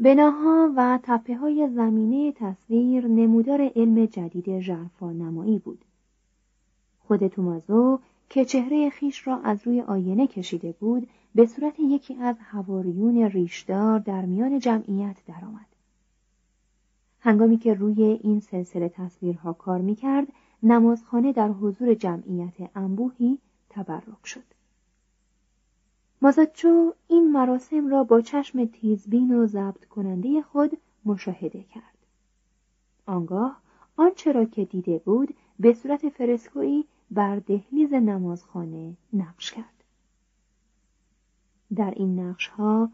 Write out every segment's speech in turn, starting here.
بناها و تپه های زمینه تصویر نمودار علم جدید ژرفا نمایی بود. خود تومازو که چهره خیش را از روی آینه کشیده بود به صورت یکی از هواریون ریشدار در میان جمعیت درآمد. هنگامی که روی این سلسله تصویرها کار می‌کرد نمازخانه در حضور جمعیت انبوهی تبرک شد. مازاچو این مراسم را با چشم تیزبین و ضبط کننده خود مشاهده کرد. آنگاه آنچه را که دیده بود به صورت فرسکویی بر دهلیز نمازخانه نقش کرد. در این نقش ها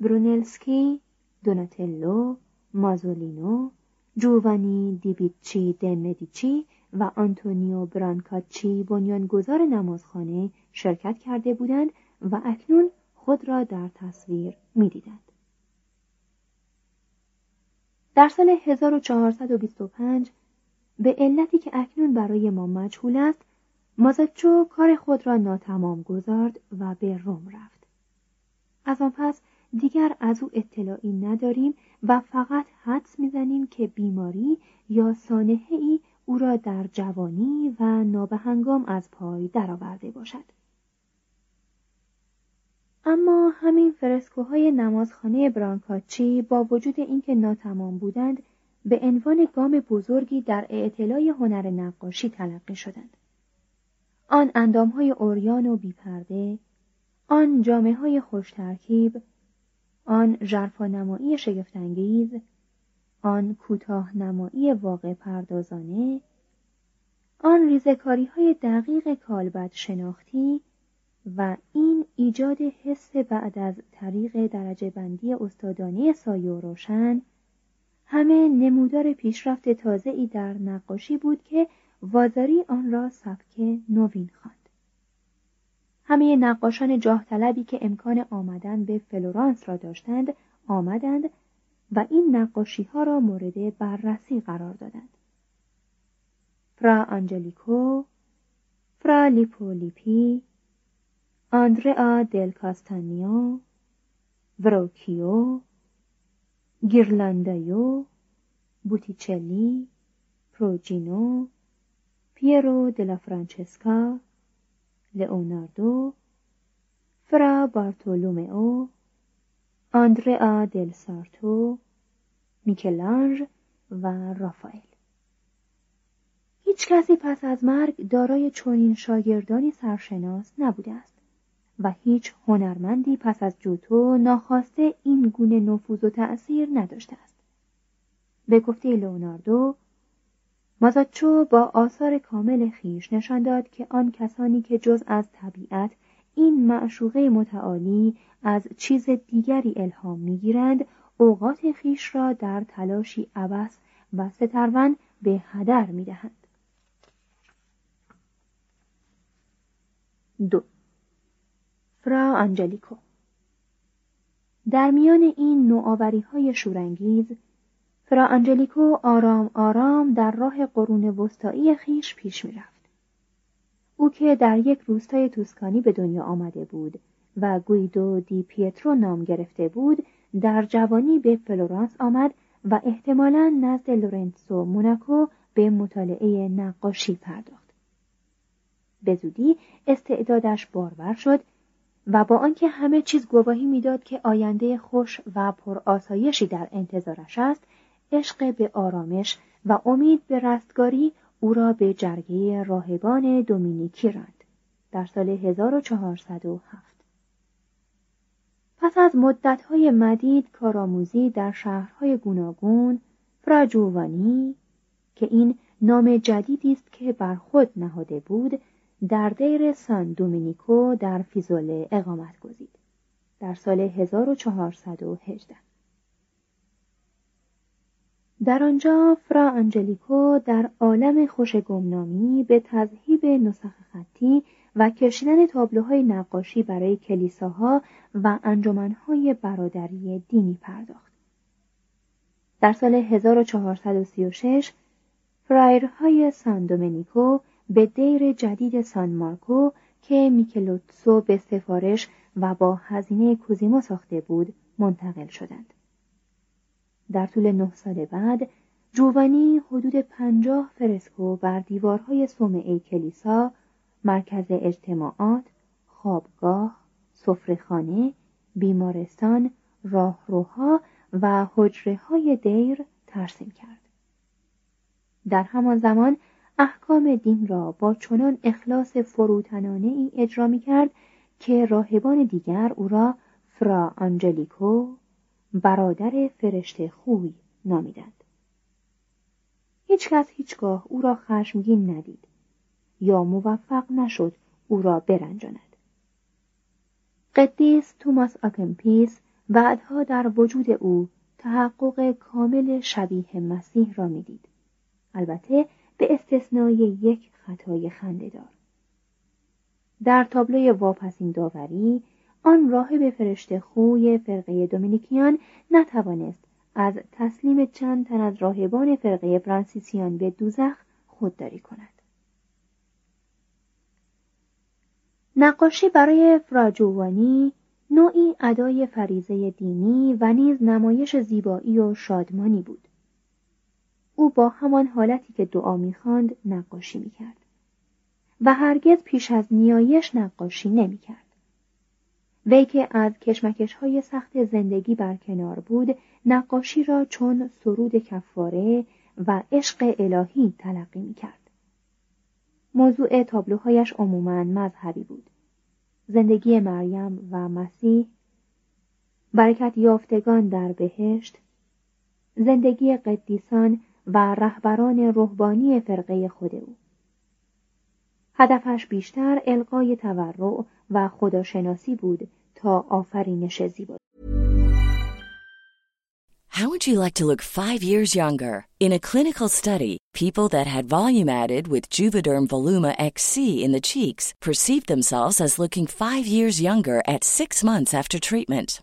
برونلسکی، دوناتلو، مازولینو، جووانی دیبیچی دمدیچی و آنتونیو برانکاچی بنیانگذار نمازخانه شرکت کرده بودند و اکنون خود را در تصویر می‌دیدند. در سال 1425 به علتی که اکنون برای ما مجهول است مازچو کار خود را ناتمام گذارد و به روم رفت از آن پس دیگر از او اطلاعی نداریم و فقط حدس می‌زنیم که بیماری یا سانحه ای او را در جوانی و نابهنگام از پای درآورده باشد اما همین فرسکوهای نمازخانه برانکاچی با وجود اینکه ناتمام بودند به عنوان گام بزرگی در اعتلای هنر نقاشی تلقی شدند. آن اندامهای اوریان و بیپرده، آن جامعه های خوش ترکیب، آن ژرفانمایی شگفتانگیز، آن کوتاه نمایی واقع پردازانه، آن ریزکاری های دقیق کالبد شناختی و این ایجاد حس بعد از طریق درجه بندی استادانه سایه و روشن همه نمودار پیشرفت ای در نقاشی بود که وازاری آن را سبک نوین خواند. همه نقاشان جاه طلبی که امکان آمدن به فلورانس را داشتند آمدند و این نقاشی ها را مورد بررسی قرار دادند. فرا آنجلیکو، فرا لیپو لیپی، آندرا دل کاستانیو، وروکیو، گیرلاندایو، بوتیچلی، پروجینو پیرو دلا فرانچسکا لئوناردو فرا بارتولومئو آندرا دل سارتو میکلانج و رافائل. هیچ کسی پس از مرگ دارای چنین شاگردانی سرشناس نبوده است. و هیچ هنرمندی پس از جوتو ناخواسته این گونه نفوذ و تأثیر نداشته است. به گفته لئوناردو مازاچو با آثار کامل خیش نشان داد که آن کسانی که جز از طبیعت این معشوقه متعالی از چیز دیگری الهام می‌گیرند اوقات خیش را در تلاشی عبس و سترون به هدر می‌دهند. دو فرا آنجلیکو. در میان این نوآوری های شورانگیز فرا آنجلیکو آرام آرام در راه قرون وسطایی خیش پیش می‌رفت. او که در یک روستای توسکانی به دنیا آمده بود و گویدو دی پیترو نام گرفته بود در جوانی به فلورانس آمد و احتمالا نزد لورنسو موناکو به مطالعه نقاشی پرداخت. به زودی استعدادش بارور شد و با آنکه همه چیز گواهی می‌داد که آینده خوش و پرآسایشی در انتظارش است عشق به آرامش و امید به رستگاری او را به جرگه راهبان دومینیکی راند در سال 1407 پس از مدتهای مدید کارآموزی در شهرهای گوناگون فراجووانی که این نام جدیدی است که بر خود نهاده بود در دیر سان دومینیکو در فیزوله اقامت گزید در سال 1418 در آنجا فرا انجلیکو در عالم خوش گمنامی به تذهیب نسخ خطی و کشیدن تابلوهای نقاشی برای کلیساها و انجمنهای برادری دینی پرداخت. در سال 1436 فرایرهای سان دومینیکو به دیر جدید سان مارکو که میکلوتسو به سفارش و با هزینه کوزیمو ساخته بود منتقل شدند. در طول نه سال بعد جوانی حدود پنجاه فرسکو بر دیوارهای صومعه کلیسا مرکز اجتماعات خوابگاه سفرهخانه بیمارستان راهروها و حجره های دیر ترسیم کرد در همان زمان احکام دین را با چنان اخلاص فروتنانه ای اجرا می کرد که راهبان دیگر او را فرا آنجلیکو برادر فرشته خوی نامیدند. هیچکس هیچگاه او را خشمگین ندید یا موفق نشد او را برنجاند. قدیس توماس آکمپیس بعدها در وجود او تحقق کامل شبیه مسیح را می‌دید. البته به استثنای یک خطای خندهدار در تابلوی واپسین داوری آن راهب فرشته خوی فرقه دومینیکیان نتوانست از تسلیم چند تن از راهبان فرقه فرانسیسیان به دوزخ خودداری کند. نقاشی برای فراجوانی نوعی ادای فریزه دینی و نیز نمایش زیبایی و شادمانی بود. او با همان حالتی که دعا می‌خواند نقاشی می‌کرد و هرگز پیش از نیایش نقاشی نمی‌کرد وی که از کشمکش های سخت زندگی برکنار بود نقاشی را چون سرود کفاره و عشق الهی تلقی می کرد. موضوع تابلوهایش عموماً مذهبی بود. زندگی مریم و مسیح برکت یافتگان در بهشت زندگی قدیسان و رهبران روحانی فرقه خود او هدفش بیشتر القای تورع و خداشناسی بود تا آفرینش زیبا How would you like to look five years younger? In a clinical study, people that had volume added with Juvederm Voluma XC in the cheeks perceived themselves as looking five years younger at six months after treatment.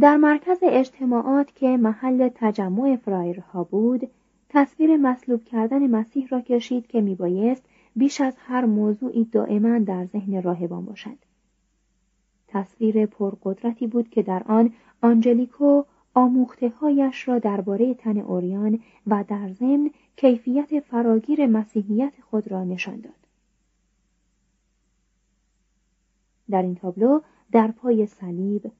در مرکز اجتماعات که محل تجمع فرایرها بود تصویر مصلوب کردن مسیح را کشید که میبایست بیش از هر موضوعی دائما در ذهن راهبان باشد. تصویر پرقدرتی بود که در آن آنجلیکو آموختههایش را درباره تن اوریان و در ضمن کیفیت فراگیر مسیحیت خود را نشان داد. در این تابلو در پای صلیب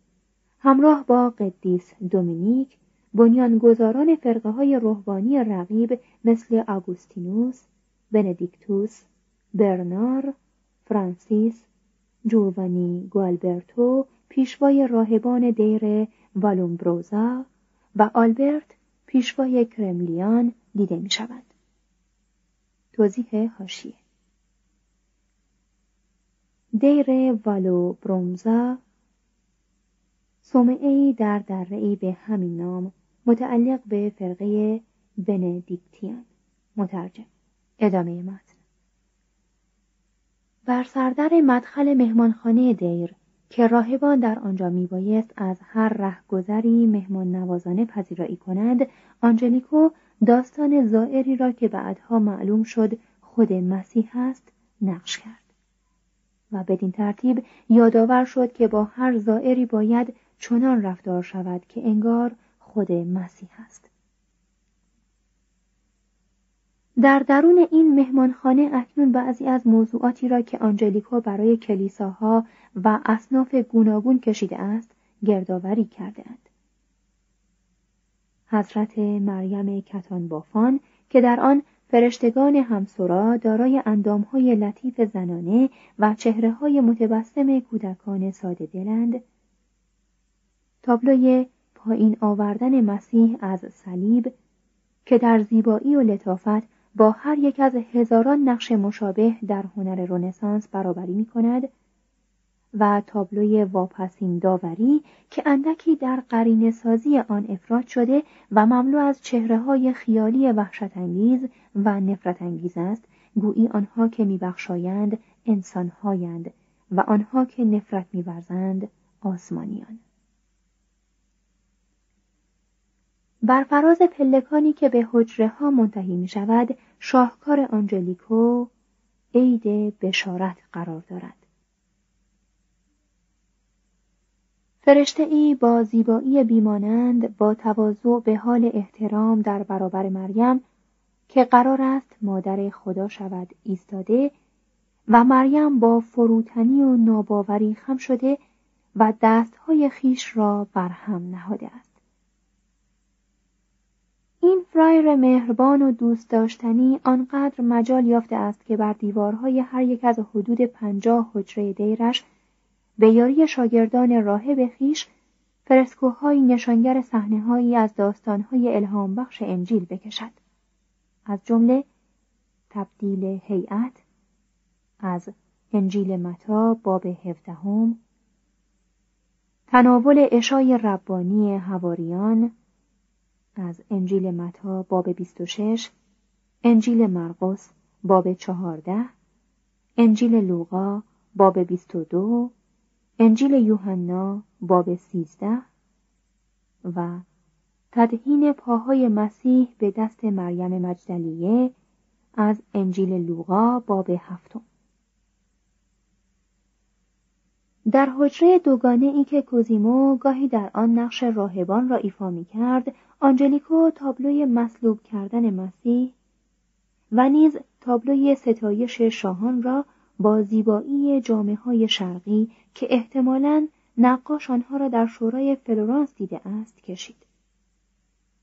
همراه با قدیس دومینیک بنیانگذاران فرقه های روحانی رقیب مثل آگوستینوس، بندیکتوس، برنار، فرانسیس، جووانی گوالبرتو پیشوای راهبان دیر والومبروزا و آلبرت پیشوای کرملیان دیده می شود. توضیح هاشیه دیر والو برومزا صومعه در دره به همین نام متعلق به فرقه بندیکتیان. مترجم. ادامه متن. بر سردر مدخل مهمانخانه دیر که راهبان در آنجا میبایست از هر رهگذری مهمان نوازانه پذیرایی کنند آنجلیکو داستان زائری را که بعدها معلوم شد خود مسیح است نقش کرد. و بدین ترتیب یادآور شد که با هر زائری باید چنان رفتار شود که انگار خود مسیح است. در درون این مهمانخانه اکنون بعضی از موضوعاتی را که آنجلیکو برای کلیساها و اصناف گوناگون کشیده است گردآوری کردهاند. حضرت مریم کتان بافان که در آن فرشتگان همسرا دارای اندامهای لطیف زنانه و چهره های متبسم کودکان ساده دلند تابلوی پایین آوردن مسیح از صلیب که در زیبایی و لطافت با هر یک از هزاران نقش مشابه در هنر رونسانس برابری می کند و تابلوی واپسین داوری که اندکی در قرین سازی آن افراد شده و مملو از چهره های خیالی وحشت انگیز و نفرت انگیز است گویی آنها که میبخشایند انسانهایند و آنها که نفرت میورزند آسمانیان. بر فراز پلکانی که به حجره ها منتهی می شود شاهکار آنجلیکو عید بشارت قرار دارد. فرشته ای با زیبایی بیمانند با تواضع به حال احترام در برابر مریم که قرار است مادر خدا شود ایستاده و مریم با فروتنی و ناباوری خم شده و دستهای خیش را بر هم نهاده است. این فرایر مهربان و دوست داشتنی آنقدر مجال یافته است که بر دیوارهای هر یک از حدود پنجاه حجره دیرش به یاری شاگردان راهب خیش فرسکوهایی نشانگر صحنههایی از داستانهای الهام بخش انجیل بکشد. از جمله تبدیل هیئت از انجیل متا باب هفدهم تناول اشای ربانی هواریان از انجیل متا باب 26 انجیل مرقس باب 14 انجیل لوقا باب 22 انجیل یوحنا باب سیزده و تدهین پاهای مسیح به دست مریم مجدلیه از انجیل لوقا باب هفتم. در حجره دوگانه ای که کوزیمو گاهی در آن نقش راهبان را ایفا می کرد آنجلیکو تابلوی مصلوب کردن مسیح و نیز تابلوی ستایش شاهان را با زیبایی جامعه های شرقی که احتمالاً نقاش آنها را در شورای فلورانس دیده است کشید.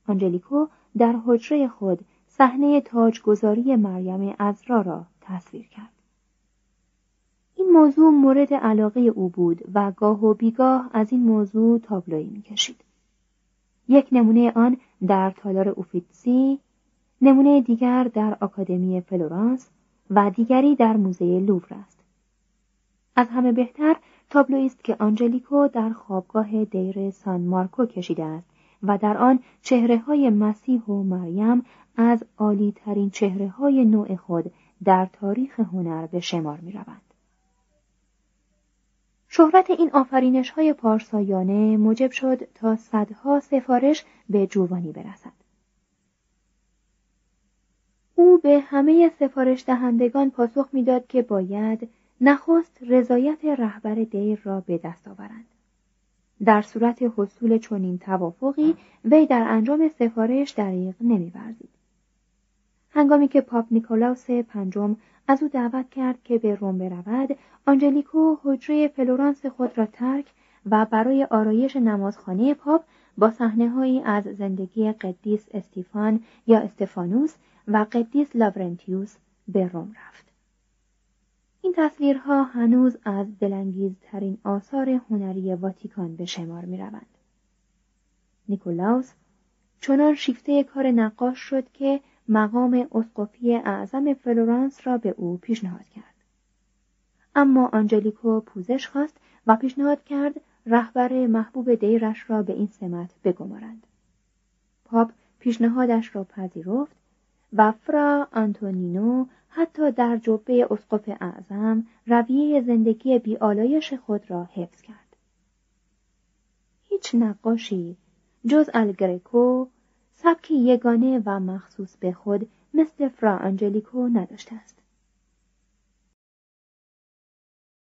آنجلیکو در حجره خود صحنه تاجگذاری مریم ازرا را تصویر کرد. این موضوع مورد علاقه او بود و گاه و بیگاه از این موضوع تابلویی می‌کشید. یک نمونه آن در تالار اوفیتسی، نمونه دیگر در آکادمی فلورانس و دیگری در موزه لوور است. از همه بهتر تابلویی است که آنجلیکو در خوابگاه دیر سان مارکو کشیده است و در آن چهره های مسیح و مریم از عالی ترین چهره های نوع خود در تاریخ هنر به شمار می روند. شهرت این آفرینش های پارسایانه موجب شد تا صدها سفارش به جوانی برسد. او به همه سفارش دهندگان پاسخ می‌داد که باید نخست رضایت رهبر دیر را به دست آورند. در صورت حصول چنین توافقی وی در انجام سفارش دریغ نمیورزید. هنگامی که پاپ نیکولاوس پنجم از او دعوت کرد که به روم برود آنجلیکو حجره فلورانس خود را ترک و برای آرایش نمازخانه پاپ با صحنههایی از زندگی قدیس استیفان یا استفانوس و قدیس لاورنتیوس به روم رفت این تصویرها هنوز از دلانگیزترین آثار هنری واتیکان به شمار می روند. نیکولاوس چنان شیفته کار نقاش شد که مقام اسقفی اعظم فلورانس را به او پیشنهاد کرد. اما آنجلیکو پوزش خواست و پیشنهاد کرد رهبر محبوب دیرش را به این سمت بگمارند. پاپ پیشنهادش را پذیرفت و فرا آنتونینو حتی در جبه اسقف اعظم رویه زندگی بی‌آلایش خود را حفظ کرد. هیچ نقاشی جز الگرکو سبکی یگانه و مخصوص به خود مثل فرا آنجلیکو نداشته است.